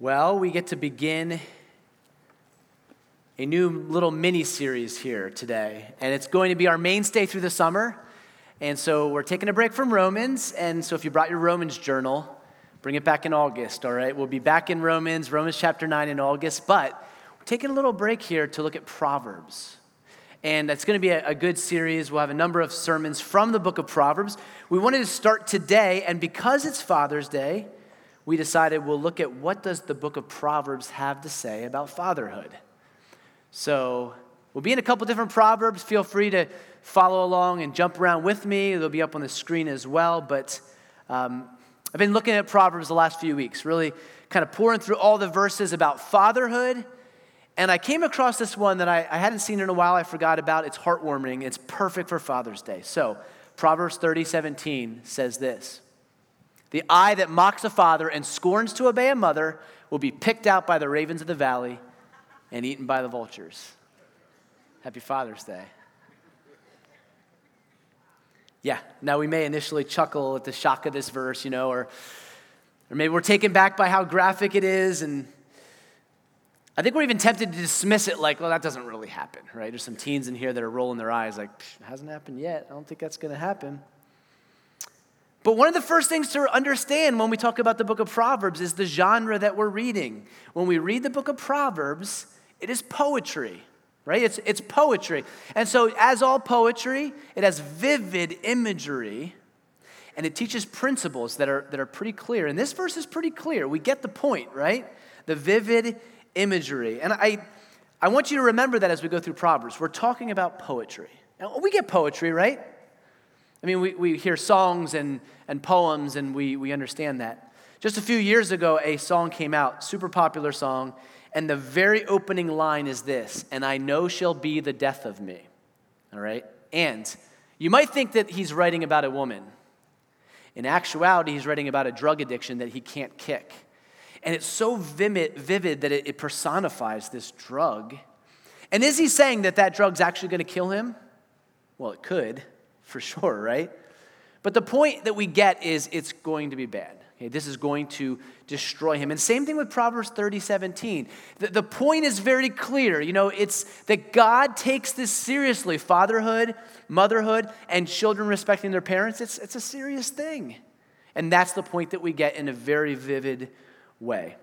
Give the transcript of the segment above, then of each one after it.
Well, we get to begin a new little mini series here today, and it's going to be our mainstay through the summer. And so we're taking a break from Romans, and so if you brought your Romans journal, bring it back in August, all right? We'll be back in Romans, Romans chapter 9 in August, but we're taking a little break here to look at Proverbs. And it's going to be a good series. We'll have a number of sermons from the book of Proverbs. We wanted to start today, and because it's Father's Day, we decided we'll look at what does the book of Proverbs have to say about fatherhood. So we'll be in a couple different proverbs. Feel free to follow along and jump around with me. They'll be up on the screen as well. But um, I've been looking at proverbs the last few weeks, really kind of pouring through all the verses about fatherhood. And I came across this one that I, I hadn't seen in a while. I forgot about. It's heartwarming. It's perfect for Father's Day. So Proverbs 30, 17 says this. The eye that mocks a father and scorns to obey a mother will be picked out by the ravens of the valley and eaten by the vultures. Happy Father's Day. Yeah, now we may initially chuckle at the shock of this verse, you know, or, or maybe we're taken back by how graphic it is, and I think we're even tempted to dismiss it like, well, that doesn't really happen, right? There's some teens in here that are rolling their eyes like, hasn't happened yet. I don't think that's going to happen. But one of the first things to understand when we talk about the book of Proverbs is the genre that we're reading. When we read the book of Proverbs, it is poetry, right? It's, it's poetry. And so, as all poetry, it has vivid imagery and it teaches principles that are, that are pretty clear. And this verse is pretty clear. We get the point, right? The vivid imagery. And I, I want you to remember that as we go through Proverbs. We're talking about poetry. Now, we get poetry, right? I mean, we, we hear songs and, and poems and we, we understand that. Just a few years ago, a song came out, super popular song, and the very opening line is this And I know she'll be the death of me. All right? And you might think that he's writing about a woman. In actuality, he's writing about a drug addiction that he can't kick. And it's so vivid, that it, it personifies this drug. And is he saying that that drug's actually going to kill him? Well, it could for sure, right? But the point that we get is it's going to be bad. Okay, this is going to destroy him. And same thing with Proverbs 30, 17. The, the point is very clear. You know, it's that God takes this seriously fatherhood, motherhood, and children respecting their parents. It's, it's a serious thing. And that's the point that we get in a very vivid way.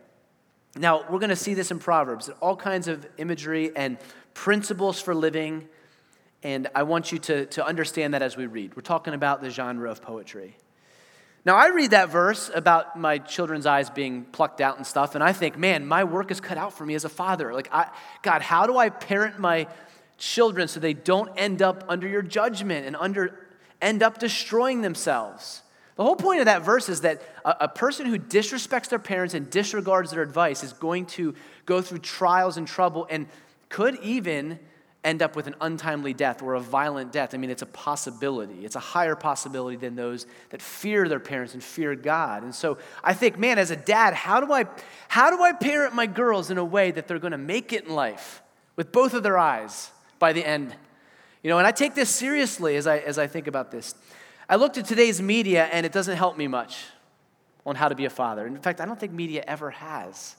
Now, we're going to see this in Proverbs, all kinds of imagery and principles for living and I want you to, to understand that as we read. We're talking about the genre of poetry. Now, I read that verse about my children's eyes being plucked out and stuff, and I think, man, my work is cut out for me as a father. Like, I, God, how do I parent my children so they don't end up under your judgment and under, end up destroying themselves? The whole point of that verse is that a, a person who disrespects their parents and disregards their advice is going to go through trials and trouble and could even end up with an untimely death or a violent death. I mean, it's a possibility. It's a higher possibility than those that fear their parents and fear God. And so I think, man, as a dad, how do I how do I parent my girls in a way that they're going to make it in life with both of their eyes by the end? You know, and I take this seriously as I as I think about this. I looked at today's media and it doesn't help me much on how to be a father. In fact, I don't think media ever has.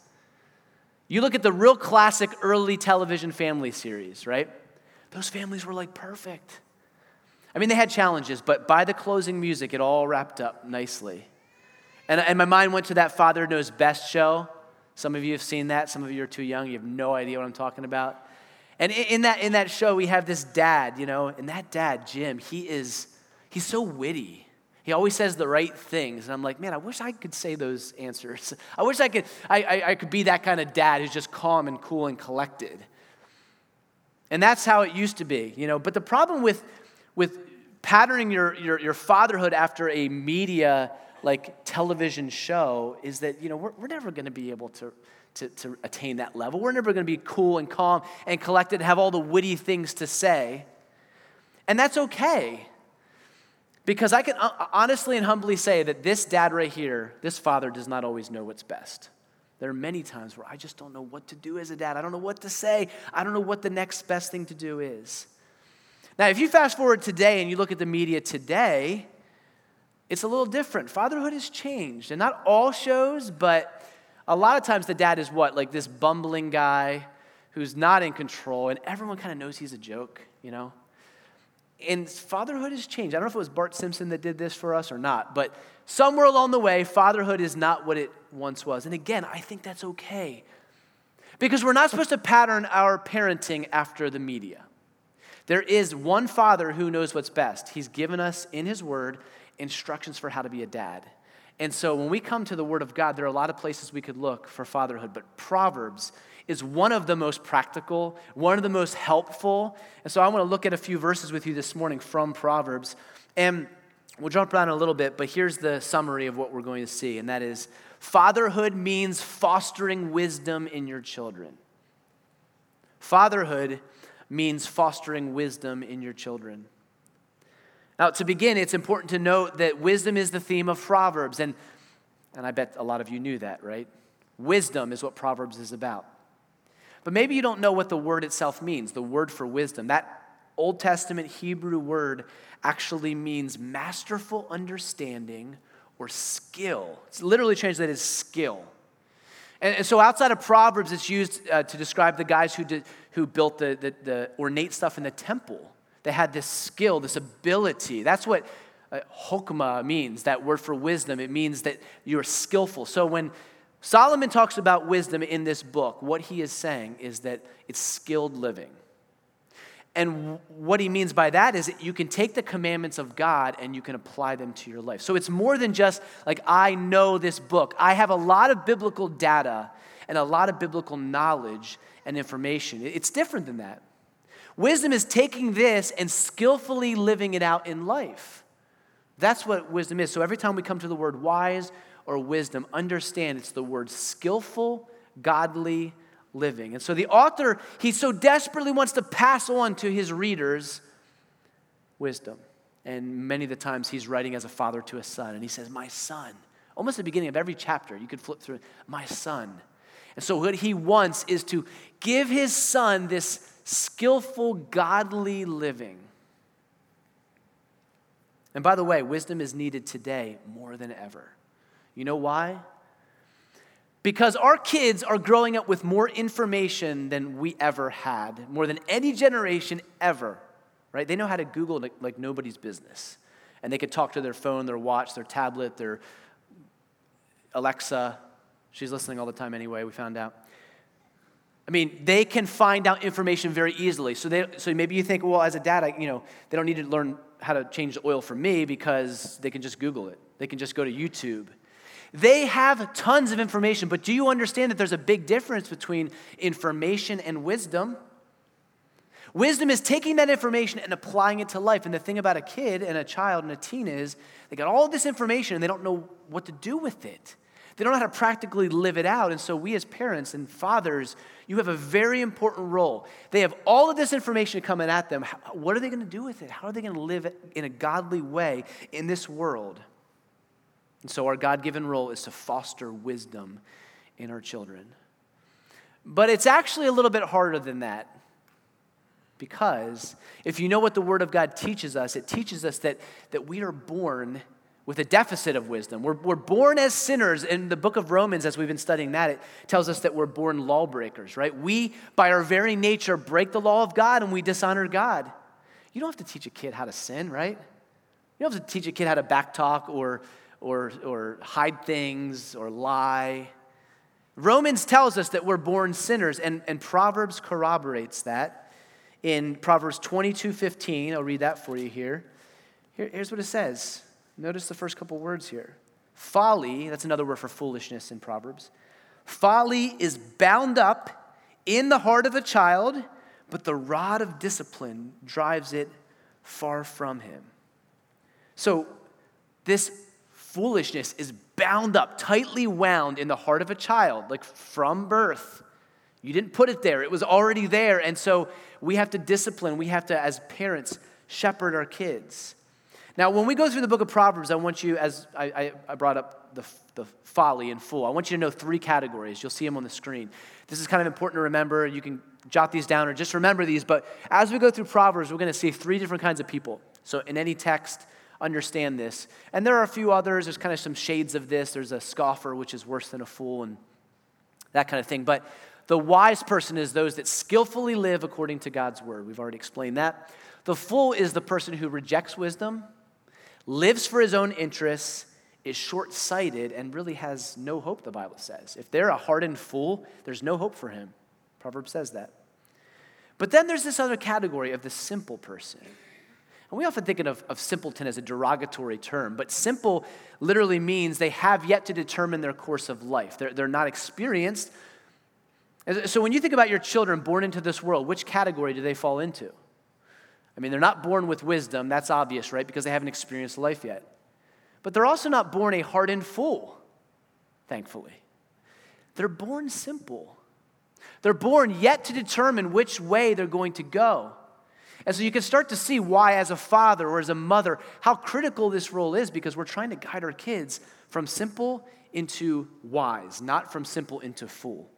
You look at the real classic early television family series, right? Those families were like perfect. I mean, they had challenges, but by the closing music, it all wrapped up nicely. And, and my mind went to that Father Knows Best show. Some of you have seen that. Some of you are too young. You have no idea what I'm talking about. And in that, in that show, we have this dad, you know, and that dad, Jim, he is, he's so witty. He always says the right things. And I'm like, man, I wish I could say those answers. I wish I could, I, I, I could be that kind of dad who's just calm and cool and collected. And that's how it used to be, you know. But the problem with, with patterning your, your, your fatherhood after a media like television show is that, you know, we're, we're never going to be able to, to, to attain that level. We're never going to be cool and calm and collected and have all the witty things to say. And that's okay. Because I can uh, honestly and humbly say that this dad right here, this father, does not always know what's best. There are many times where I just don't know what to do as a dad. I don't know what to say. I don't know what the next best thing to do is. Now, if you fast forward today and you look at the media today, it's a little different. Fatherhood has changed. And not all shows, but a lot of times the dad is what? Like this bumbling guy who's not in control, and everyone kind of knows he's a joke, you know? And fatherhood has changed. I don't know if it was Bart Simpson that did this for us or not, but somewhere along the way, fatherhood is not what it once was. And again, I think that's okay. Because we're not supposed to pattern our parenting after the media. There is one father who knows what's best. He's given us in his word instructions for how to be a dad. And so when we come to the word of God, there are a lot of places we could look for fatherhood, but Proverbs is one of the most practical, one of the most helpful. And so I want to look at a few verses with you this morning from Proverbs. And we'll jump around a little bit, but here's the summary of what we're going to see, and that is fatherhood means fostering wisdom in your children. Fatherhood means fostering wisdom in your children. Now, to begin, it's important to note that wisdom is the theme of Proverbs, and, and I bet a lot of you knew that, right? Wisdom is what Proverbs is about. But maybe you don't know what the word itself means, the word for wisdom. That Old Testament Hebrew word actually means masterful understanding or skill. It's literally translated as skill. And, so outside of Proverbs, it's used uh, to describe the guys who, did, who built the, the, the, ornate stuff in the temple. They had this skill, this ability. That's what uh, means, that word for wisdom. It means that you're skillful. So when Solomon talks about wisdom in this book. What he is saying is that it's skilled living. And what he means by that is that you can take the commandments of God and you can apply them to your life. So it's more than just like, I know this book. I have a lot of biblical data and a lot of biblical knowledge and information. It's different than that. Wisdom is taking this and skillfully living it out in life. That's what wisdom is. So every time we come to the word wise, or wisdom, understand it's the word skillful, godly living. And so the author, he so desperately wants to pass on to his readers wisdom. And many of the times he's writing as a father to a son. And he says, My son. Almost the beginning of every chapter, you could flip through, My son. And so what he wants is to give his son this skillful, godly living. And by the way, wisdom is needed today more than ever. You know why? Because our kids are growing up with more information than we ever had, more than any generation ever, right? They know how to Google like, nobody's business. And they could talk to their phone, their watch, their tablet, their Alexa. She's listening all the time anyway, we found out. I mean, they can find out information very easily. So, they, so maybe you think, well, as a dad, I, you know, they don't need to learn how to change the oil for me because they can just Google it. They can just go to YouTube they have tons of information, but do you understand that there's a big difference between information and wisdom? Wisdom is taking that information and applying it to life. And the thing about a kid and a child and a teen is they got all this information and they don't know what to do with it. They don't know how to practically live it out. And so, we as parents and fathers, you have a very important role. They have all of this information coming at them. What are they going to do with it? How are they going to live in a godly way in this world? And so, our God given role is to foster wisdom in our children. But it's actually a little bit harder than that. Because if you know what the Word of God teaches us, it teaches us that, that we are born with a deficit of wisdom. We're, we're born as sinners. In the book of Romans, as we've been studying that, it tells us that we're born lawbreakers, right? We, by our very nature, break the law of God and we dishonor God. You don't have to teach a kid how to sin, right? You don't have to teach a kid how to backtalk or or, or hide things or lie. Romans tells us that we're born sinners, and, and Proverbs corroborates that. In Proverbs 22 15, I'll read that for you here. here. Here's what it says. Notice the first couple words here. Folly, that's another word for foolishness in Proverbs. Folly is bound up in the heart of a child, but the rod of discipline drives it far from him. So, this foolishness is bound up, tightly wound in the heart of a child, like from birth. You didn't put it there, it was already there. And so we have to discipline, we have to, as parents, shepherd our kids. Now, when we go through the book of Proverbs, I want you, as I, I brought up the, the folly in full, I want you to know three categories. You'll see them on the screen. This is kind of important to remember. You can jot these down or just remember these. But as we go through Proverbs, we're going to see three different kinds of people. So, in any text, understand this. And there are a few others. There's kind of some shades of this. There's a scoffer, which is worse than a fool, and that kind of thing. But the wise person is those that skillfully live according to God's word. We've already explained that. The fool is the person who rejects wisdom, lives for his own interests, is short sighted, and really has no hope, the Bible says. If they're a hardened fool, there's no hope for him. Proverbs says that. But then there's this other category of the simple person. And we often think of, of simpleton as a derogatory term, but simple literally means they have yet to determine their course of life. They're, they're not experienced. So when you think about your children born into this world, which category do they fall into? I mean, they're not born with wisdom, that's obvious, right? Because they haven't experienced life yet. But they're also not born a hardened fool, thankfully. They're born simple. They're born yet to determine which way they're going to go. And so you can start to see why, as a father or as a mother, how critical this role is because we're trying to guide our kids from simple into wise, not from simple into fool.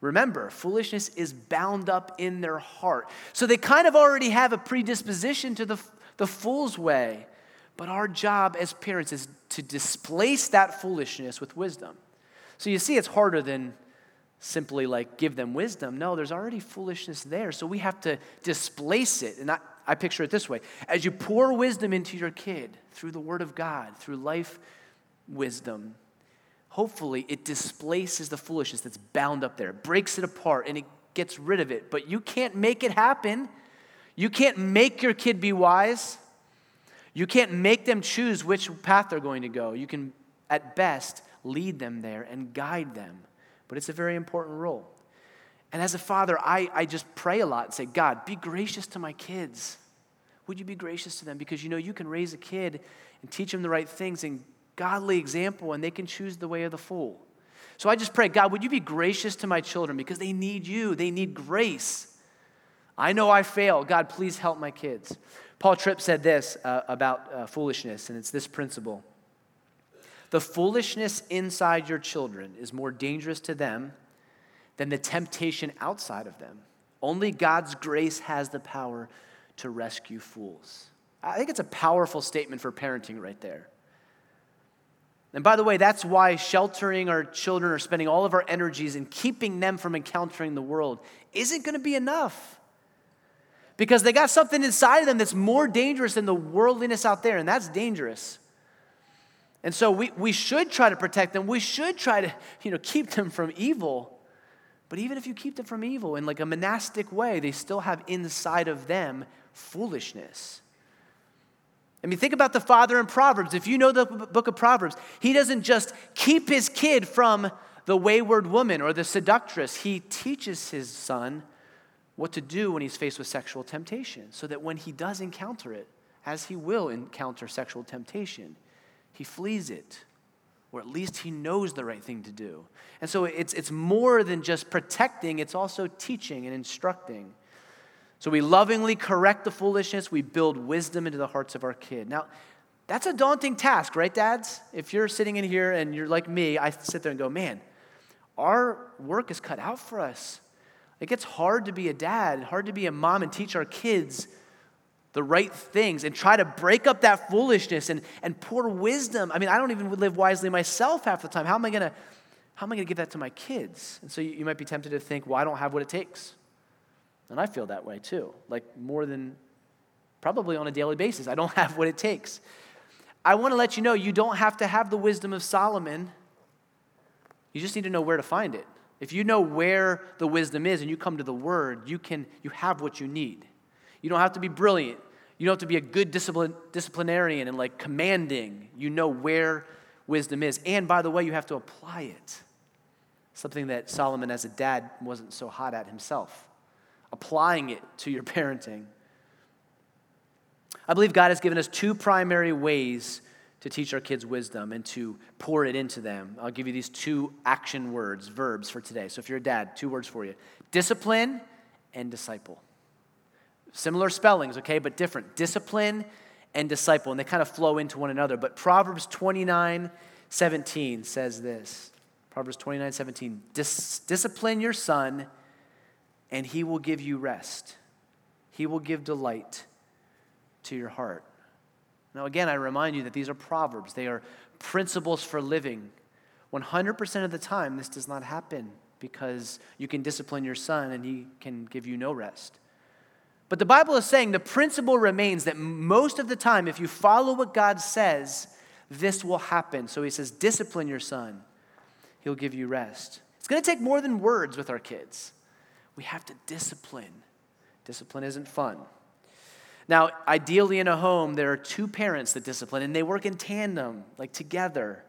Remember, foolishness is bound up in their heart. So they kind of already have a predisposition to the, the fool's way. But our job as parents is to displace that foolishness with wisdom. So you see, it's harder than simply like give them wisdom. No, there's already foolishness there. So we have to displace it. And I, I picture it this way as you pour wisdom into your kid through the Word of God, through life wisdom, hopefully it displaces the foolishness that's bound up there, breaks it apart, and it gets rid of it. But you can't make it happen. You can't make your kid be wise. You can't make them choose which path they're going to go. You can, at best, lead them there and guide them. But it's a very important role. And as a father, I, I just pray a lot and say, God, be gracious to my kids. Would you be gracious to them? Because you know, you can raise a kid and teach them the right things and godly example and they can choose the way of the fool. So I just pray, God, would you be gracious to my children because they need you, they need grace. I know I fail. God, please help my kids. Paul Tripp said this uh, about uh, foolishness, and it's this principle The foolishness inside your children is more dangerous to them than the temptation outside of them. Only God's grace has the power to rescue fools. I think it's a powerful statement for parenting right there. And by the way, that's why sheltering our children or spending all of our energies in keeping them from encountering the world isn't going to be enough. Because they got something inside of them that's more dangerous than the worldliness out there, and that's dangerous. And so we, we should try to protect them. We should try to, you know, keep them from evil. But even if you keep them from evil in like a monastic way, they still have inside of them foolishness. I mean, think about the father in Proverbs. If you know the book of Proverbs, he doesn't just keep his kid from the wayward woman or the seductress, he teaches his son what to do when he's faced with sexual temptation so that when he does encounter it, as he will encounter sexual temptation, he flees it, or at least he knows the right thing to do. And so it's, it's more than just protecting, it's also teaching and instructing. So we lovingly correct the foolishness, we build wisdom into the hearts of our kid. Now, that's a daunting task, right, dads? If you're sitting in here and you're like me, I sit there and go, man, our work is cut out for us. It gets hard to be a dad, hard to be a mom and teach our kids the right things and try to break up that foolishness and, and pour wisdom. I mean, I don't even live wisely myself half the time. How am I gonna, how am I gonna give that to my kids? And so you, you might be tempted to think, well, I don't have what it takes. And I feel that way too, like more than probably on a daily basis. I don't have what it takes. I want to let you know you don't have to have the wisdom of Solomon. You just need to know where to find it. If you know where the wisdom is and you come to the word, you can you have what you need. You don't have to be brilliant. You don't have to be a good discipline, disciplinarian and like commanding. You know where wisdom is. And by the way, you have to apply it. Something that Solomon as a dad wasn't so hot at himself applying it to your parenting. I believe God has given us two primary ways to teach our kids wisdom and to pour it into them. I'll give you these two action words, verbs for today. So if you're a dad, two words for you discipline and disciple. Similar spellings, okay, but different. Discipline and disciple, and they kind of flow into one another. But Proverbs 29 17 says this Proverbs 29 17, Dis- discipline your son and he will give you rest. He will give delight to your heart. Now, again, I remind you that these are proverbs, they are principles for living. 100% of the time, this does not happen because you can discipline your son and he can give you no rest. But the Bible is saying the principle remains that most of the time, if you follow what God says, this will happen. So he says, discipline your son, he'll give you rest. It's going to take more than words with our kids. We have to discipline. Discipline isn't fun. Now, ideally in a home, there are two parents that discipline and they work in tandem, like together.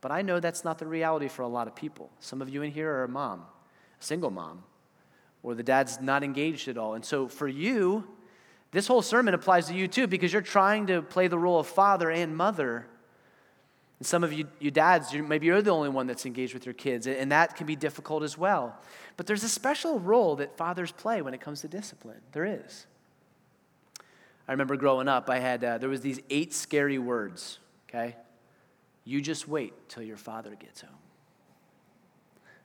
But I know that's not the reality for a lot of people. Some of you in here are a mom, a single mom, or the dad's not engaged at all. And so for you, this whole sermon applies to you too because you're trying to play the role of father and mother. And some of you, you dads, you, maybe you're the only one that's engaged with your kids, and that can be difficult as well. But there's a special role that fathers play when it comes to discipline. There is. I remember growing up, I had, uh, there was these eight scary words, okay? You just wait till your father gets home.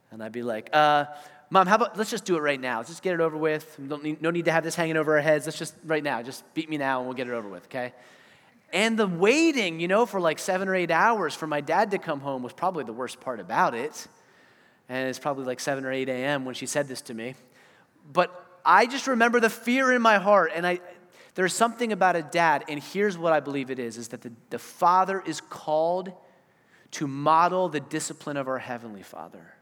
And I'd be like, uh, Mom, how about let's just do it right now? Let's just get it over with. Need, no need to have this hanging over our heads. Let's just right now, just beat me now and we'll get it over with, okay? And the waiting, you know, for like seven or eight hours for my dad to come home was probably the worst part about it. And it's probably like 7 or 8 a.m. when she said this to me. But I just remember the fear in my heart. And I, there's something about a dad, and here's what I believe it is, is that the, the father is called to model the discipline of our Heavenly Father.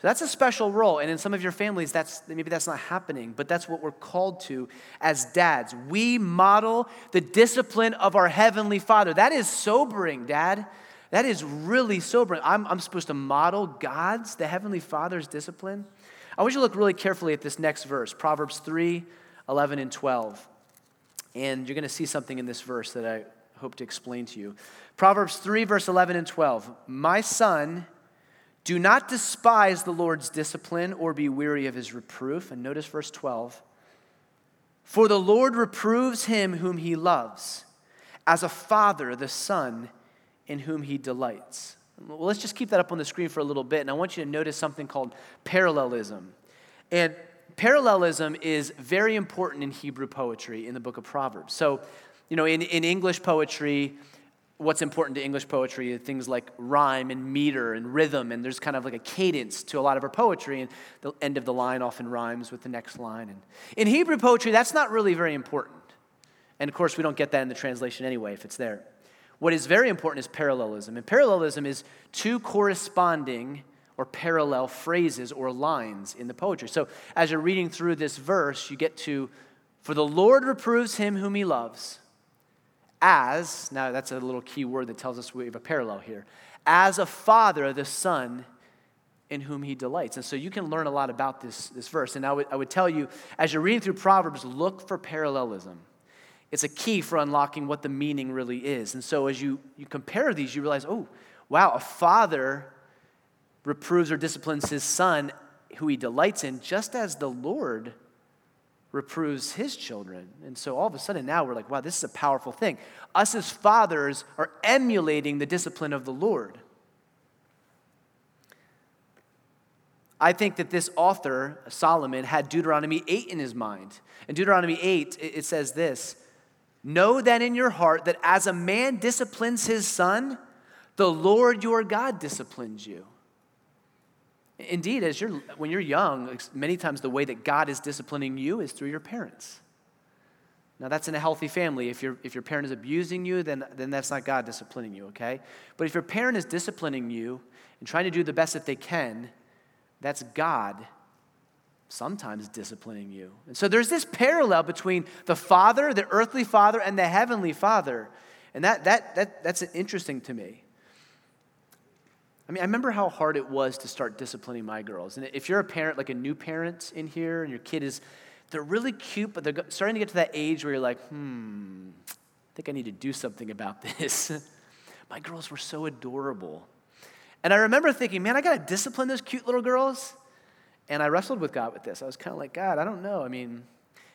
So that's a special role. And in some of your families, that's, maybe that's not happening, but that's what we're called to as dads. We model the discipline of our Heavenly Father. That is sobering, Dad. That is really sobering. I'm, I'm supposed to model God's, the Heavenly Father's discipline. I want you to look really carefully at this next verse, Proverbs 3 11 and 12. And you're going to see something in this verse that I hope to explain to you. Proverbs 3, verse 11 and 12. My son, do not despise the Lord's discipline or be weary of his reproof. And notice verse 12. For the Lord reproves him whom he loves, as a father the son in whom he delights. Well, let's just keep that up on the screen for a little bit. And I want you to notice something called parallelism. And parallelism is very important in Hebrew poetry in the book of Proverbs. So, you know, in, in English poetry, what's important to English poetry are things like rhyme and meter and rhythm, and there's kind of like a cadence to a lot of our poetry, and the end of the line often rhymes with the next line. And in Hebrew poetry, that's not really very important. And of course, we don't get that in the translation anyway if it's there. What is very important is parallelism. And parallelism is two corresponding or parallel phrases or lines in the poetry. So as you're reading through this verse, you get to, For the Lord reproves him whom he loves as, now that's a little key word that tells us we have a parallel here, as a father, the son in whom he delights. And so you can learn a lot about this, this verse. And I would, I would tell you, as you're reading through Proverbs, look for parallelism. It's a key for unlocking what the meaning really is. And so as you, you compare these, you realize, oh, wow, a father reproves or disciplines his son who he delights in, just as the Lord reproves his children. And so all of a sudden now we're like, wow, this is a powerful thing. Us as fathers are emulating the discipline of the Lord. I think that this author, Solomon, had Deuteronomy 8 in his mind. In Deuteronomy 8, it says this Know then in your heart that as a man disciplines his son, the Lord your God disciplines you. Indeed, as you're, when you're young, many times the way that God is disciplining you is through your parents. Now, that's in a healthy family. If, your if your parent is abusing you, then, then that's not God disciplining you, okay? But if your parent is disciplining you and trying to do the best that they can, that's God sometimes disciplining you. And so there's this parallel between the Father, the earthly Father, and the heavenly Father. And that, that, that, that's interesting to me. I mean, I remember how hard it was to start disciplining my girls. And if you're a parent, like a new parent in here, and your kid is, they're really cute, but they're starting to get to that age where you're like, hmm, I think I need to do something about this. my girls were so adorable. And I remember thinking, man, I got to discipline those cute little girls. And I wrestled with God with this. I was kind of like, God, I don't know. I mean,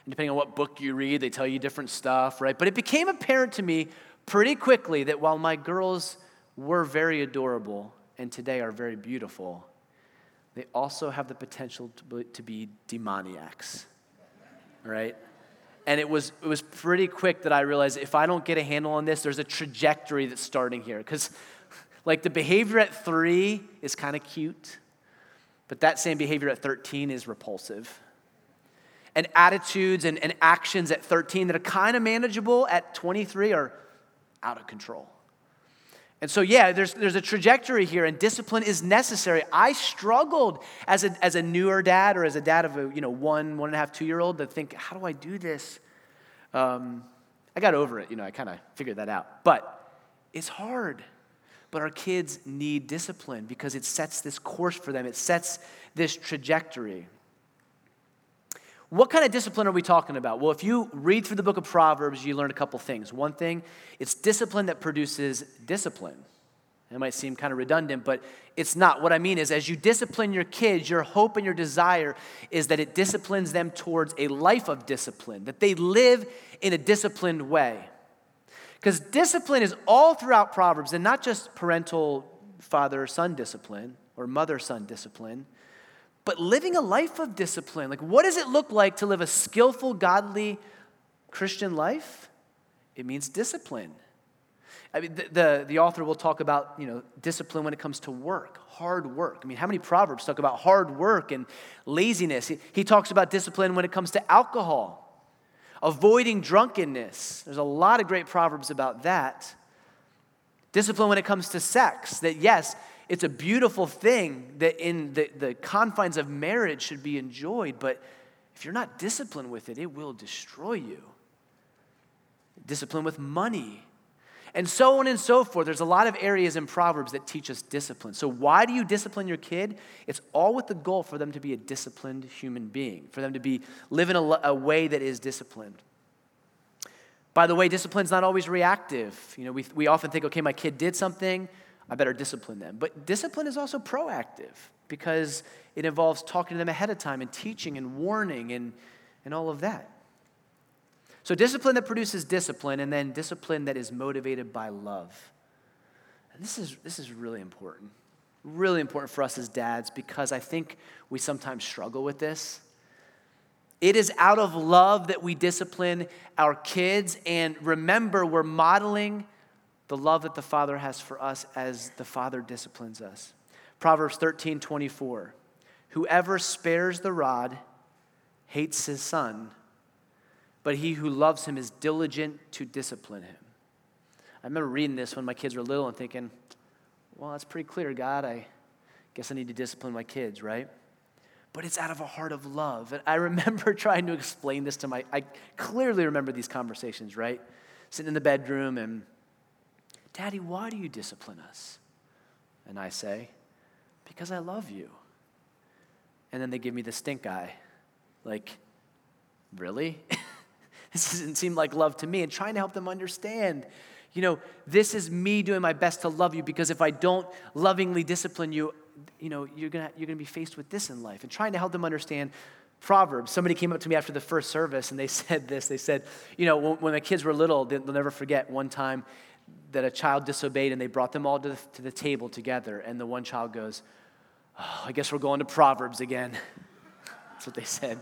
depending on what book you read, they tell you different stuff, right? But it became apparent to me pretty quickly that while my girls were very adorable, and today are very beautiful, they also have the potential to be, to be demoniacs, right? And it was, it was pretty quick that I realized if I don't get a handle on this, there's a trajectory that's starting here. Because Like the behavior at three is kind of cute, but that same behavior at 13 is repulsive. And attitudes and, and actions at 13 that are kind of manageable at 23 are out of control. And so, yeah, there's, there's a trajectory here, and discipline is necessary. I struggled as a, as a newer dad or as a dad of a you know, one, one and a half, two year old to think, how do I do this? Um, I got over it, you know, I kind of figured that out. But it's hard. But our kids need discipline because it sets this course for them, it sets this trajectory. What kind of discipline are we talking about? Well, if you read through the book of Proverbs, you learn a couple things. One thing, it's discipline that produces discipline. It might seem kind of redundant, but it's not. What I mean is, as you discipline your kids, your hope and your desire is that it disciplines them towards a life of discipline, that they live in a disciplined way. Because discipline is all throughout Proverbs, and not just parental father son discipline or mother son discipline, but living a life of discipline. Like, what does it look like to live a skillful, godly Christian life? It means discipline. I mean, the, the, the, author will talk about, you know, discipline when it comes to work, hard work. I mean, how many Proverbs talk about hard work and laziness? He, he talks about discipline when it comes to alcohol, avoiding drunkenness. There's a lot of great Proverbs about that. Discipline when it comes to sex, that yes, it's a beautiful thing that in the, the confines of marriage should be enjoyed, but if you're not disciplined with it, it will destroy you. Discipline with money, and so on and so forth. There's a lot of areas in Proverbs that teach us discipline. So, why do you discipline your kid? It's all with the goal for them to be a disciplined human being, for them to be living a, a way that is disciplined. By the way, discipline's not always reactive. You know, we, we often think, okay, my kid did something, I better discipline them. But discipline is also proactive because it involves talking to them ahead of time and teaching and warning and, and all of that. So, discipline that produces discipline, and then discipline that is motivated by love. And this is, this is really important. Really important for us as dads because I think we sometimes struggle with this. It is out of love that we discipline our kids, and remember, we're modeling the love that the Father has for us as the Father disciplines us. Proverbs 13 24. Whoever spares the rod hates his son, but he who loves him is diligent to discipline him. I remember reading this when my kids were little and thinking, well, that's pretty clear, God. I guess I need to discipline my kids, right? But it's out of a heart of love. And I remember trying to explain this to my, I clearly remember these conversations, right? Sitting in the bedroom and Daddy, why do you discipline us? And I say, Because I love you. And then they give me the stink eye. Like, really? this doesn't seem like love to me. And trying to help them understand, you know, this is me doing my best to love you because if I don't lovingly discipline you, you know, you're gonna, you're gonna be faced with this in life. And trying to help them understand Proverbs. Somebody came up to me after the first service and they said this. They said, you know, when, when my kids were little, they'll never forget one time that a child disobeyed and they brought them all to the, to the table together. And the one child goes, oh, I guess we're going to Proverbs again. That's what they said.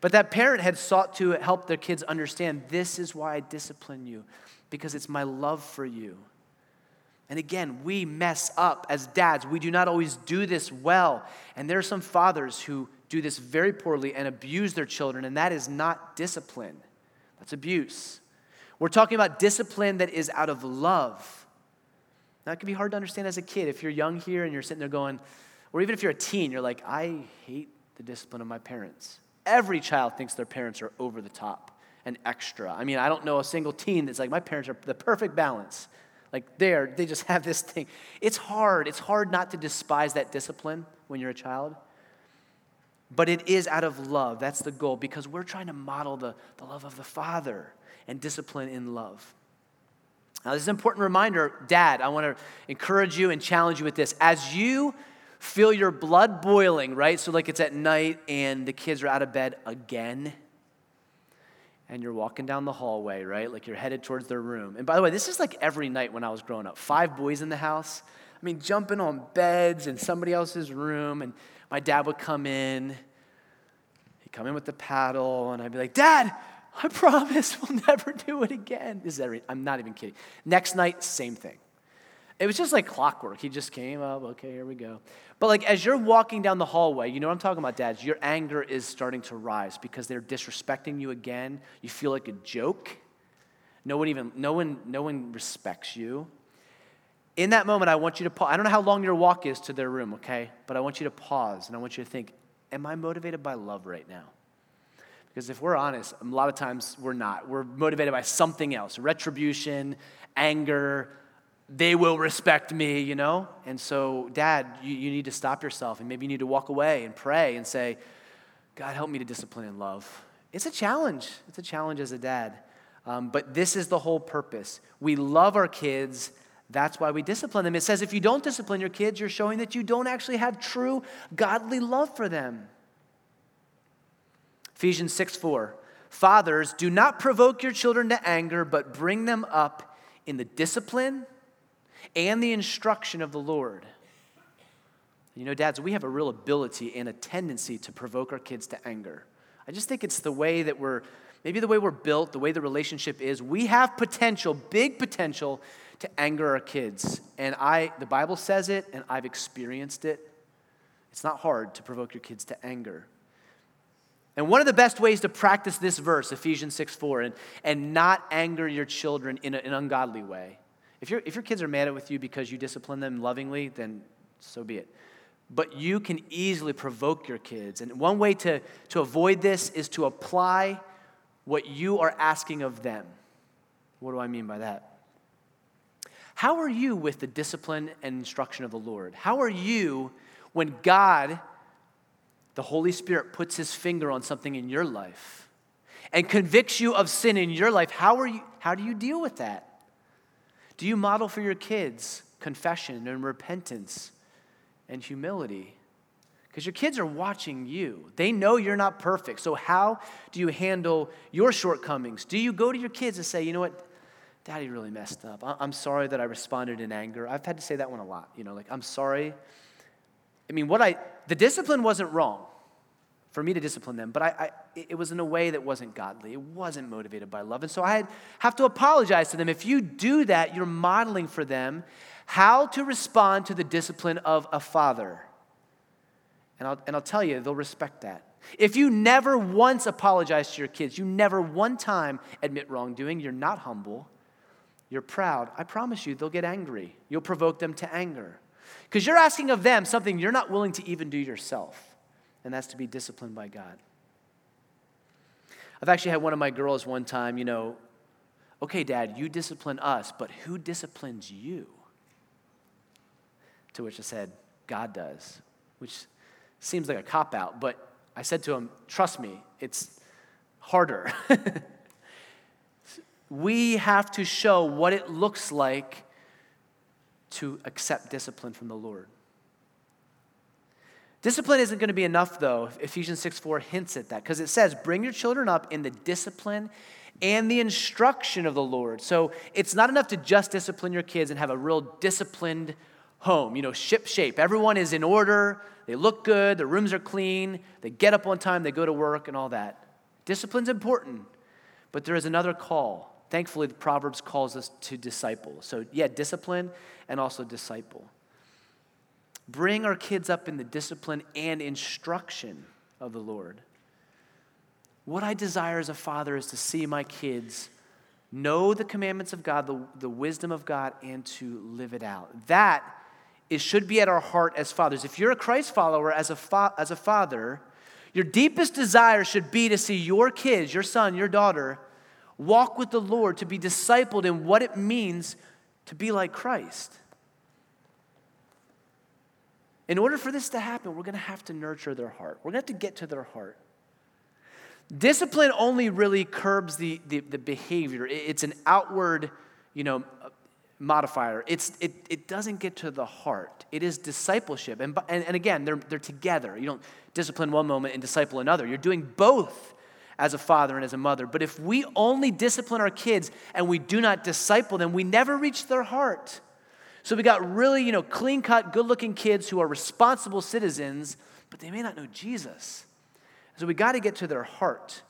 But that parent had sought to help their kids understand this is why I discipline you, because it's my love for you. And again, we mess up as dads. We do not always do this well. And there are some fathers who do this very poorly and abuse their children, and that is not discipline, that's abuse. We're talking about discipline that is out of love. That can be hard to understand as a kid. If you're young here and you're sitting there going, or even if you're a teen, you're like, I hate the discipline of my parents. Every child thinks their parents are over the top and extra. I mean, I don't know a single teen that's like, my parents are the perfect balance. Like, there, they just have this thing. It's hard. It's hard not to despise that discipline when you're a child. But it is out of love. That's the goal because we're trying to model the, the love of the Father and discipline in love. Now, this is an important reminder, Dad. I want to encourage you and challenge you with this. As you feel your blood boiling, right? So, like it's at night and the kids are out of bed again, and you're walking down the hallway, right? Like you're headed towards their room. And by the way, this is like every night when I was growing up. Five boys in the house. I mean, jumping on beds in somebody else's room, and my dad would come in. He'd come in with the paddle, and I'd be like, Dad, I promise we'll never do it again. Is every, I'm not even kidding. Next night, same thing. it was just like clockwork. He just came up, okay, here we go. But like as you're walking down the hallway, you know what I'm talking about, dads? Your anger is starting to rise because they're disrespecting you again. You feel like a joke. No one even, no one, no one respects you. In that moment, I want you to pause. I don't know how long your walk is to their room, okay? But I want you to pause and I want you to think, am I motivated by love right now? Because if we're honest, a lot of times we're not. We're motivated by something else retribution, anger, they will respect me, you know? And so, Dad, you, you need to stop yourself and maybe you need to walk away and pray and say, God, help me to discipline and love. It's a challenge. It's a challenge as a dad. Um, but this is the whole purpose. We love our kids. That's why we discipline them. It says if you don't discipline your kids, you're showing that you don't actually have true godly love for them. Ephesians 6 4. Fathers, do not provoke your children to anger, but bring them up in the discipline and the instruction of the Lord. You know, dads, we have a real ability and a tendency to provoke our kids to anger. I just think it's the way that we're, maybe the way we're built, the way the relationship is. We have potential, big potential, to anger our kids. And I, the Bible says it, and I've experienced it. It's not hard to provoke your kids to anger. And one of the best ways to practice this verse, Ephesians 6 4, and, and not anger your children in a, an ungodly way, if, you if your kids are mad at with you because you discipline them lovingly, then so be it. But you can easily provoke your kids. And one way to, to avoid this is to apply what you are asking of them. What do I mean by that? How are you with the discipline and instruction of the Lord? How are you when God, the Holy Spirit, puts his finger on something in your life and convicts you of sin in your life? How, are you, how do you deal with that? Do you model for your kids confession and repentance and humility? Because your kids are watching you. They know you're not perfect. So, how do you handle your shortcomings? Do you go to your kids and say, you know what? Daddy really messed up. I'm sorry that I responded in anger. I've had to say that one a lot. You know, like, I'm sorry. I mean, what I, the discipline wasn't wrong for me to discipline them, but I, I, it was in a way that wasn't godly. It wasn't motivated by love. And so I have to apologize to them. If you do that, you're modeling for them how to respond to the discipline of a father. And I'll, and I'll tell you, they'll respect that. If you never once apologize to your kids, you never one time admit wrongdoing, you're not humble, you're proud, I promise you, they'll get angry. You'll provoke them to anger. Because you're asking of them something you're not willing to even do yourself and that's to be disciplined by God. I've actually had one of my girls one time, you know, okay, dad, you discipline us, but who disciplines you? To which I said, God does, which seems like a cop out, but I said to him, trust me, it's harder. we have to show what it looks like to accept discipline from the Lord. Discipline isn't going to be enough, though. Ephesians 6 4 hints at that because it says, Bring your children up in the discipline and the instruction of the Lord. So it's not enough to just discipline your kids and have a real disciplined home, you know, ship shape. Everyone is in order, they look good, their rooms are clean, they get up on time, they go to work, and all that. Discipline's important, but there is another call. Thankfully, the Proverbs calls us to disciple. So, yeah, discipline and also disciple bring our kids up in the discipline and instruction of the Lord. What I desire as a father is to see my kids know the commandments of God, the, the wisdom of God, and to live it out. That it should be at our heart as fathers. If you're a Christ follower, as a, fa- as a father, your deepest desire should be to see your kids, your son, your daughter, walk with the Lord, to be discipled in what it means to be like Christ. In order for this to happen, we're going to have to nurture their heart. We're going to have to get to their heart. Discipline only really curbs the, the, the behavior. It's an outward, you know, modifier. It's, it, it doesn't get to the heart. It is discipleship. And, and, and again, they're, they're together. You don't discipline one moment and disciple another. You're doing both as a father and as a mother. But if we only discipline our kids and we do not disciple them, we never reach their heart. So we got really, you know, clean cut, good looking kids who are responsible citizens, but they may not know Jesus. So we got to get to their heart.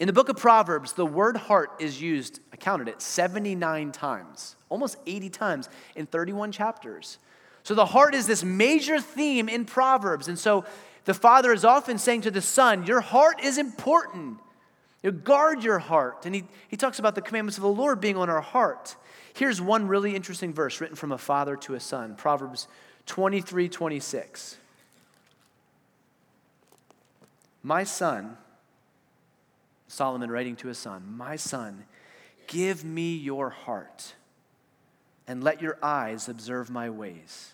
In the book of Proverbs, the word heart is used, I counted it, 79 times, almost 80 times in 31 chapters. So the heart is this major theme in Proverbs. And so the father is often saying to the son, Your heart is important. You know, guard your heart. And he, he talks about the commandments of the Lord being on our heart. Here's one really interesting verse written from a father to a son Proverbs 23 26. My son, Solomon writing to his son, My son, give me your heart and let your eyes observe my ways.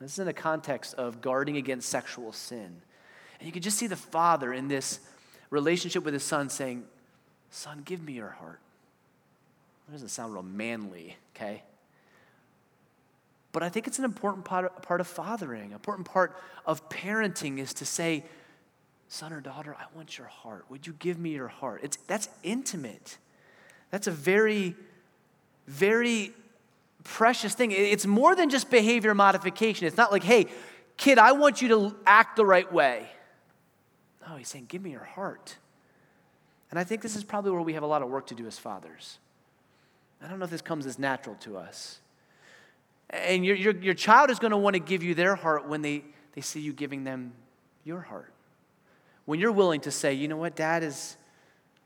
This is in the context of guarding against sexual sin. And you can just see the father in this relationship with his son saying, Son, give me your heart. That doesn't sound real manly, okay? But I think it's an important part, of fathering, an important part of parenting is to say, son or daughter, I want your heart. Would you give me your heart? It's, that's intimate. That's a very, very precious thing. It's more than just behavior modification. It's not like, hey, kid, I want you to act the right way. No, he's saying, give me your heart. And I think this is probably where we have a lot of work to do as fathers. I don't know if this comes as natural to us. And your, your, your child is going to want to give you their heart when they, they see you giving them your heart. When you're willing to say, you know what, dad is,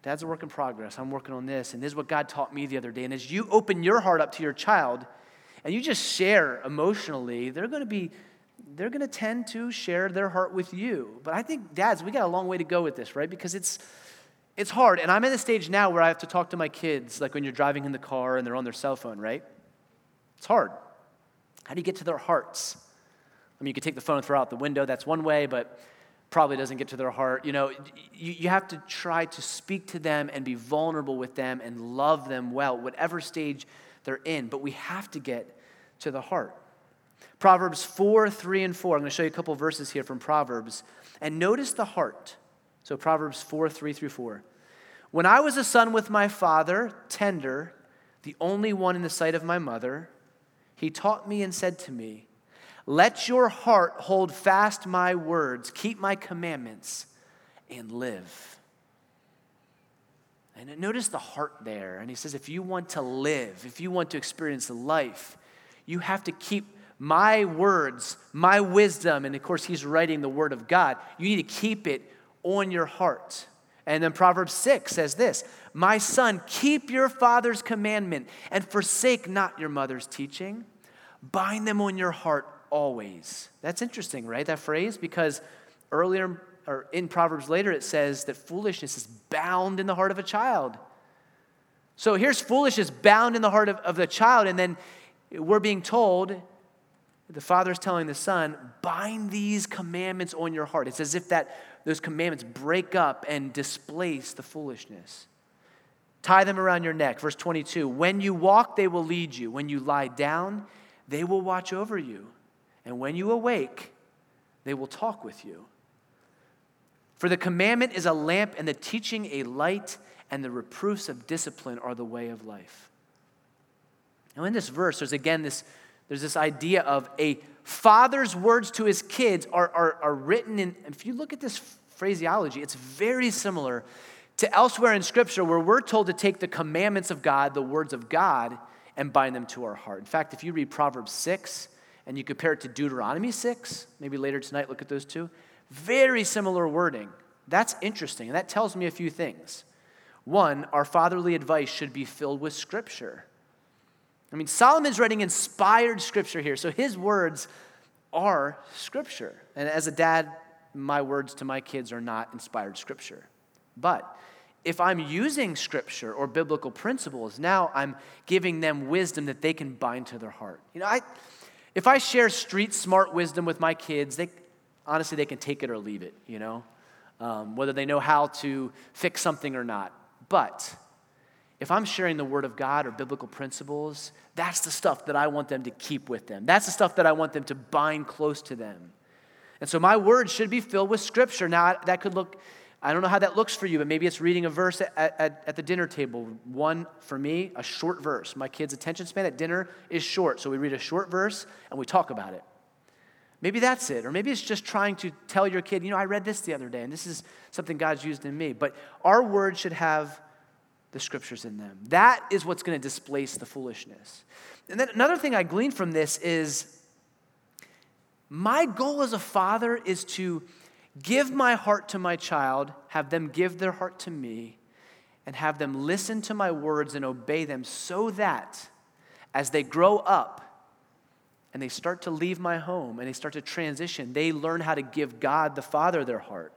dad's a work in progress. I'm working on this. And this is what God taught me the other day. And as you open your heart up to your child and you just share emotionally, they're going to be, they're going to tend to share their heart with you. But I think, dads, we got a long way to go with this, right? Because it's, it's hard. And I'm at the stage now where I have to talk to my kids, like when you're driving in the car and they're on their cell phone, right? It's hard. How do you get to their hearts? I mean, you could take the phone and throw out the window, that's one way, but probably doesn't get to their heart. You know, you, you have to try to speak to them and be vulnerable with them and love them well, whatever stage they're in. But we have to get to the heart. Proverbs 4, 3, and 4. I'm going to show you a couple verses here from Proverbs. And notice the heart. So, Proverbs 4, 3 through 4. When I was a son with my father, tender, the only one in the sight of my mother, he taught me and said to me, Let your heart hold fast my words, keep my commandments, and live. And notice the heart there. And he says, if you want to live, if you want to experience life, you have to keep my words, my wisdom. And of course, he's writing the word of God. You need to keep it on your heart. And then Proverbs 6 says this My son, keep your father's commandment and forsake not your mother's teaching. Bind them on your heart always. That's interesting, right? That phrase, because earlier or in Proverbs later it says that foolishness is bound in the heart of a child. So here's foolishness bound in the heart of, of the child, and then we're being told, the father's telling the son, bind these commandments on your heart. It's as if that those commandments break up and displace the foolishness. Tie them around your neck. Verse 22 When you walk, they will lead you. When you lie down, they will watch over you. And when you awake, they will talk with you. For the commandment is a lamp, and the teaching a light, and the reproofs of discipline are the way of life. Now, in this verse, there's again this, there's this idea of a father's words to his kids are, are, are written in, if you look at this phraseology, it's very similar to elsewhere in Scripture where we're told to take the commandments of God, the words of God, and bind them to our heart. In fact, if you read Proverbs 6 and you compare it to Deuteronomy 6, maybe later tonight look at those two, very similar wording. That's interesting, and that tells me a few things. One, our fatherly advice should be filled with Scripture. I mean, Solomon's writing inspired Scripture here, so his words are Scripture. And as a dad, my words to my kids are not inspired Scripture. But if I'm using scripture or biblical principles, now I'm giving them wisdom that they can bind to their heart. You know, I, if I share street smart wisdom with my kids, they, honestly, they can take it or leave it, you know, um, whether they know how to fix something or not. But if I'm sharing the Word of God or biblical principles, that's the stuff that I want them to keep with them. That's the stuff that I want them to bind close to them. And so my words should be filled with Scripture. Now, that could look I don't know how that looks for you, but maybe it's reading a verse at, at, at, the dinner table. One, for me, a short verse. My kids' attention span at dinner is short, so we read a short verse and we talk about it. Maybe that's it. Or maybe it's just trying to tell your kid, you know, I read this the other day and this is something God's used in me. But our words should have the scriptures in them. That is what's going to displace the foolishness. And then another thing I glean from this is my goal as a father is to give my heart to my child, have them give their heart to me, and have them listen to my words and obey them so that as they grow up and they start to leave my home and they start to transition, they learn how to give God the Father their heart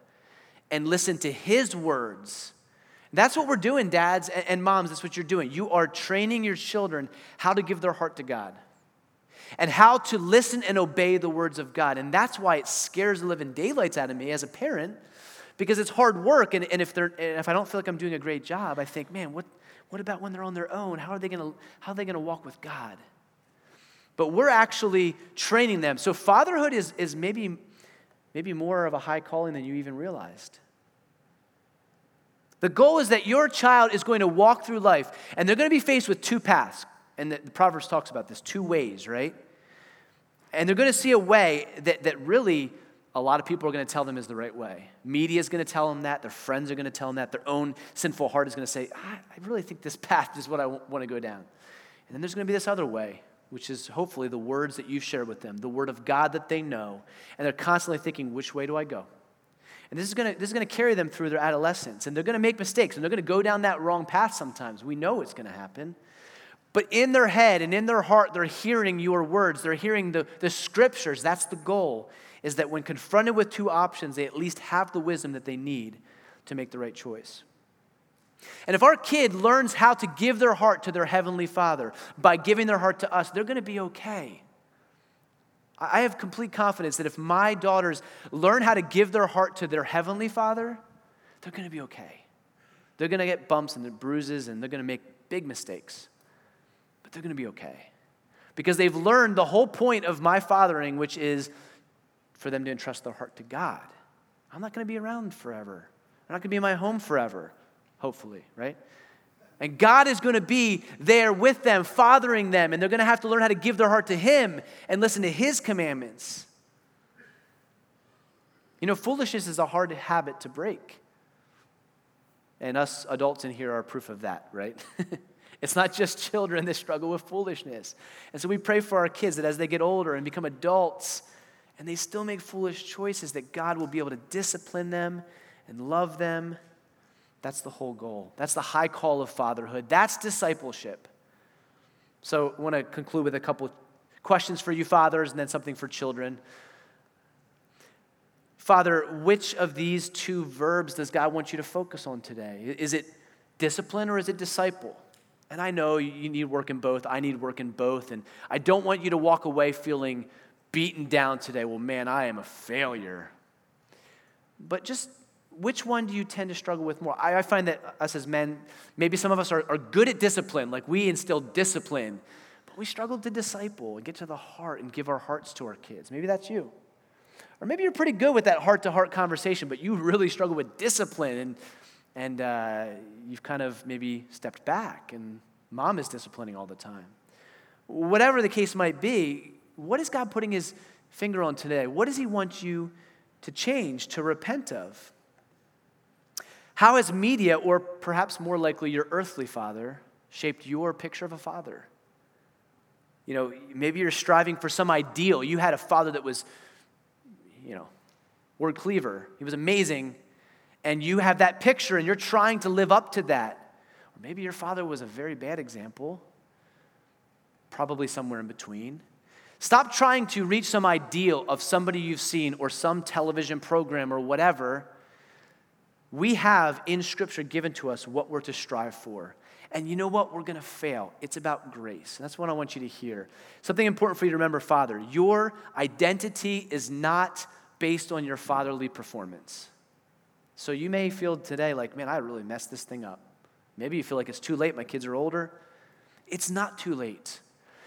and listen to His words. That's what we're doing, dads and moms. That's what you're doing. You are training your children how to give their heart to God and how to listen and obey the words of God. And that's why it scares the living daylights out of me as a parent because it's hard work. And, and if, they're, and if I don't feel like I'm doing a great job, I think, man, what, what about when they're on their own? How are they going to walk with God? But we're actually training them. So fatherhood is, is maybe, maybe more of a high calling than you even realized. The goal is that your child is going to walk through life and they're going to be faced with two paths. And the, the Proverbs talks about this two ways, right? And they're going to see a way that, that really a lot of people are going to tell them is the right way. Media is going to tell them that. Their friends are going to tell them that. Their own sinful heart is going to say, I, really think this path is what I want to go down. And then there's going to be this other way, which is hopefully the words that you've shared with them, the word of God that they know. And they're constantly thinking, which way do I go? And this is going to, this is going to carry them through their adolescence. And they're going to make mistakes and they're going to go down that wrong path sometimes. We know it's going to happen. But in their head and in their heart, they're hearing your words. They're hearing the, the scriptures. That's the goal is that when confronted with two options, they at least have the wisdom that they need to make the right choice. And if our kid learns how to give their heart to their Heavenly Father by giving their heart to us, they're going to be okay. I have complete confidence that if my daughters learn how to give their heart to their Heavenly Father, they're going to be okay. They're going to get bumps and bruises and they're going to make big mistakes, they're going to be okay. Because they've learned the whole point of my fathering, which is for them to entrust their heart to God. I'm not going to be around forever. I'm not going to be in my home forever, hopefully, right? And God is going to be there with them, fathering them, and they're going to have to learn how to give their heart to Him and listen to His commandments. You know, foolishness is a hard habit to break. And us adults in here are proof of that, right? it's not just children that struggle with foolishness. And so we pray for our kids that as they get older and become adults, and they still make foolish choices, that God will be able to discipline them and love them. That's the whole goal. That's the high call of fatherhood. That's discipleship. So I want to conclude with a couple questions for you, fathers, and then something for children. Father, which of these two verbs does God want you to focus on today? Is it discipline or is it disciple? And I know you need work in both. I need work in both. And I don't want you to walk away feeling beaten down today, well, man, I am a failure. But just which one do you tend to struggle with more? I, I find that us as men, maybe some of us are, are good at discipline, like we instill discipline, but we struggle to disciple and get to the heart and give our hearts to our kids. Maybe that's you. Or maybe you're pretty good with that heart to heart conversation, but you really struggle with discipline and, and uh, you've kind of maybe stepped back and mom is disciplining all the time. Whatever the case might be, what is God putting his finger on today? What does he want you to change, to repent of? How has media, or perhaps more likely your earthly father, shaped your picture of a father? You know, maybe you're striving for some ideal. You had a father that was, you know, Ward Cleaver. He was amazing. And you have that picture and you're trying to live up to that. Or maybe your father was a very bad example, probably somewhere in between. Stop trying to reach some ideal of somebody you've seen or some television program or whatever. We have in Scripture given to us what we're to strive for. And you know what? We're going to fail. It's about grace. And that's what I want you to hear. Something important for you to remember, Father. Your identity is not based on your fatherly performance. So you may feel today like, man, I really messed this thing up. Maybe you feel like it's too late. My kids are older. It's not too late.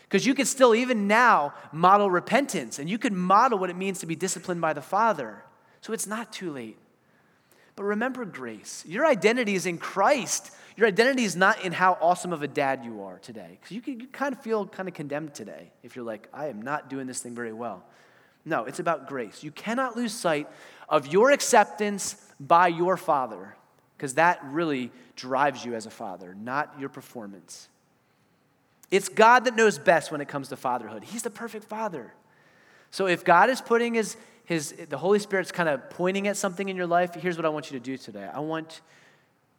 Because you can still, even now, model repentance and you can model what it means to be disciplined by the Father. So it's not too late. But remember grace. Your identity is in Christ. Your identity is not in how awesome of a dad you are today. Because you, you kind of feel kind of condemned today if you're like, I am not doing this thing very well. No, it's about grace. You cannot lose sight of your acceptance by your father, because that really drives you as a father, not your performance. It's God that knows best when it comes to fatherhood. He's the perfect father. So if God is putting his, his the Holy Spirit's kind of pointing at something in your life, here's what I want you to do today. I want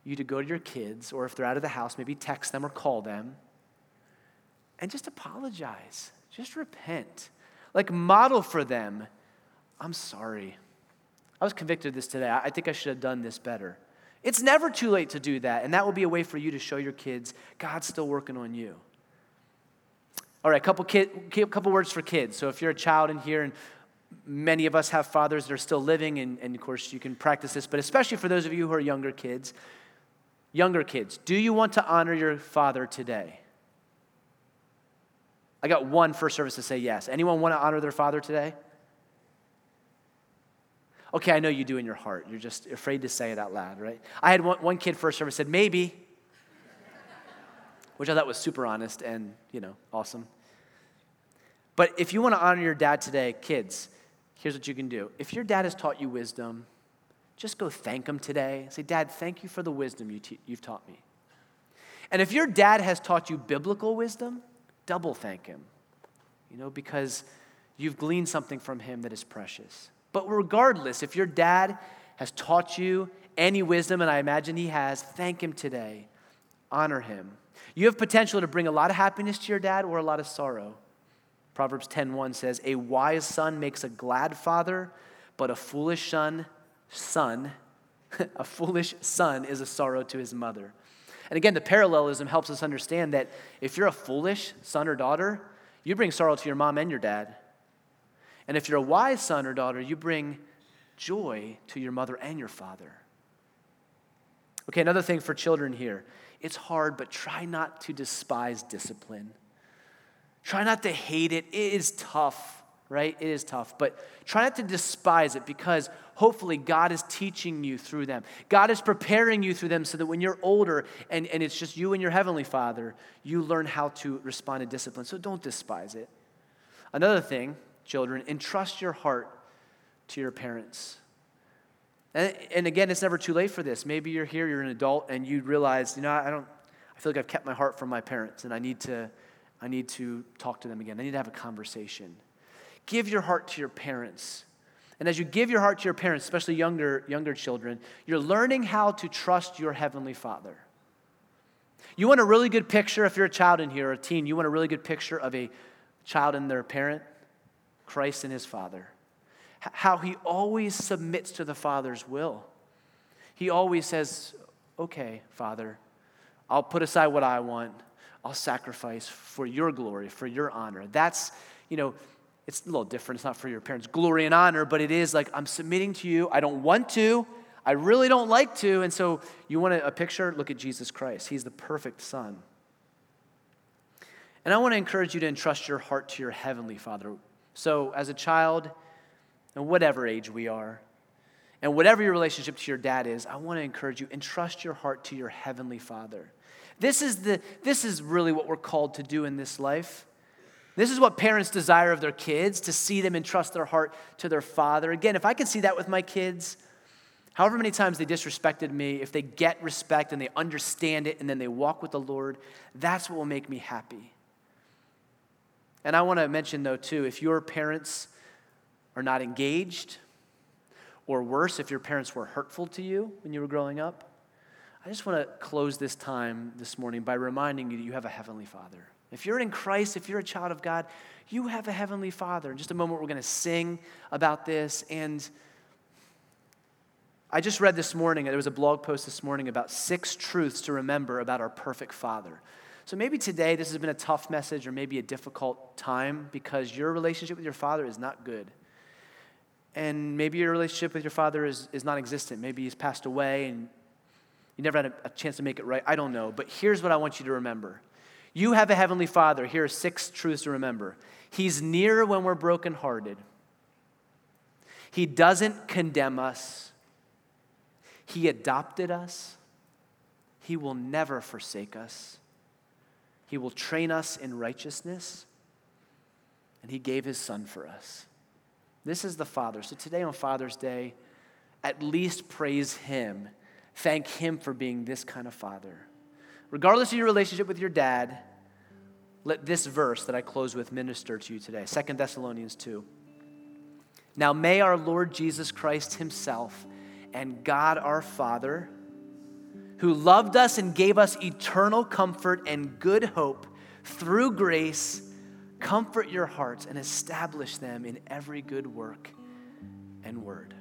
you to go to your kids, or if they're out of the house, maybe text them or call them, and just apologize. Just repent. Like, model for them, I'm sorry. I was convicted of this today. I think I should have done this better. It's never too late to do that, and that will be a way for you to show your kids God's still working on you. All right, a couple kid, couple words for kids. So if you're a child in here, and many of us have fathers that are still living, and, and of course you can practice this, but especially for those of you who are younger kids, younger kids, do you want to honor your father today? I got one first service to say yes. Anyone want to honor their father today? Okay, I know you do in your heart. You're just afraid to say it out loud, right? I had one, one kid first service said, maybe, which I thought was super honest and, you know, awesome. But if you want to honor your dad today, kids, here's what you can do. If your dad has taught you wisdom, just go thank him today. Say, Dad, thank you for the wisdom you te- you've taught me. And if your dad has taught you biblical wisdom, double thank him, you know, because you've gleaned something from him that is precious. But regardless, if your dad has taught you any wisdom, and I imagine he has, thank him today. Honor him. You have potential to bring a lot of happiness to your dad or a lot of sorrow. Proverbs 10:1 says, "A wise son makes a glad father, but a foolish son, son, a foolish son is a sorrow to his mother." And again, the parallelism helps us understand that if you're a foolish son or daughter, you bring sorrow to your mom and your dad. And if you're a wise son or daughter, you bring joy to your mother and your father. Okay, another thing for children here it's hard, but try not to despise discipline. Try not to hate it. It is tough, right? It is tough, but try not to despise it because hopefully God is teaching you through them. God is preparing you through them so that when you're older and, and it's just you and your Heavenly Father, you learn how to respond to discipline. So don't despise it. Another thing children, entrust your heart to your parents. And, and again, it's never too late for this. Maybe you're here, you're an adult, and you realize, you know, I don't, I feel like I've kept my heart from my parents, and I need to, I need to talk to them again. I need to have a conversation. Give your heart to your parents. And as you give your heart to your parents, especially younger, younger children, you're learning how to trust your Heavenly Father. You want a really good picture, if you're a child in here or a teen, you want a really good picture of a child and their parent? Christ and his Father. How he always submits to the Father's will. He always says, Okay, Father, I'll put aside what I want. I'll sacrifice for your glory, for your honor. That's, you know, it's a little different. It's not for your parents' glory and honor, but it is like, I'm submitting to you. I don't want to. I really don't like to. And so, you want a picture? Look at Jesus Christ. He's the perfect Son. And I want to encourage you to entrust your heart to your Heavenly Father. So, as a child, and whatever age we are, and whatever your relationship to your dad is, I want to encourage you entrust your heart to your heavenly Father. This is, the, this is really what we're called to do in this life. This is what parents desire of their kids to see them entrust their heart to their father. Again, if I can see that with my kids, however many times they disrespected me, if they get respect and they understand it and then they walk with the Lord, that's what will make me happy. And I want to mention, though, too, if your parents are not engaged, or worse, if your parents were hurtful to you when you were growing up, I just want to close this time this morning by reminding you that you have a Heavenly Father. If you're in Christ, if you're a child of God, you have a Heavenly Father. In just a moment, we're going to sing about this. And I just read this morning, there was a blog post this morning about six truths to remember about our perfect Father. So maybe today this has been a tough message or maybe a difficult time because your relationship with your father is not good. And maybe your relationship with your father is, is non existent. Maybe he's passed away and you never had a, a chance to make it right. I don't know. But here's what I want you to remember you have a heavenly father. Here are six truths to remember. He's near when we're brokenhearted, he doesn't condemn us, he adopted us, he will never forsake us. He will train us in righteousness, and He gave His Son for us. This is the Father. So today on Father's Day, at least praise Him. Thank Him for being this kind of Father. Regardless of your relationship with your dad, let this verse that I close with minister to you today 2 Thessalonians 2. Now may our Lord Jesus Christ Himself and God our Father, who loved us and gave us eternal comfort and good hope through grace, comfort your hearts and establish them in every good work and word.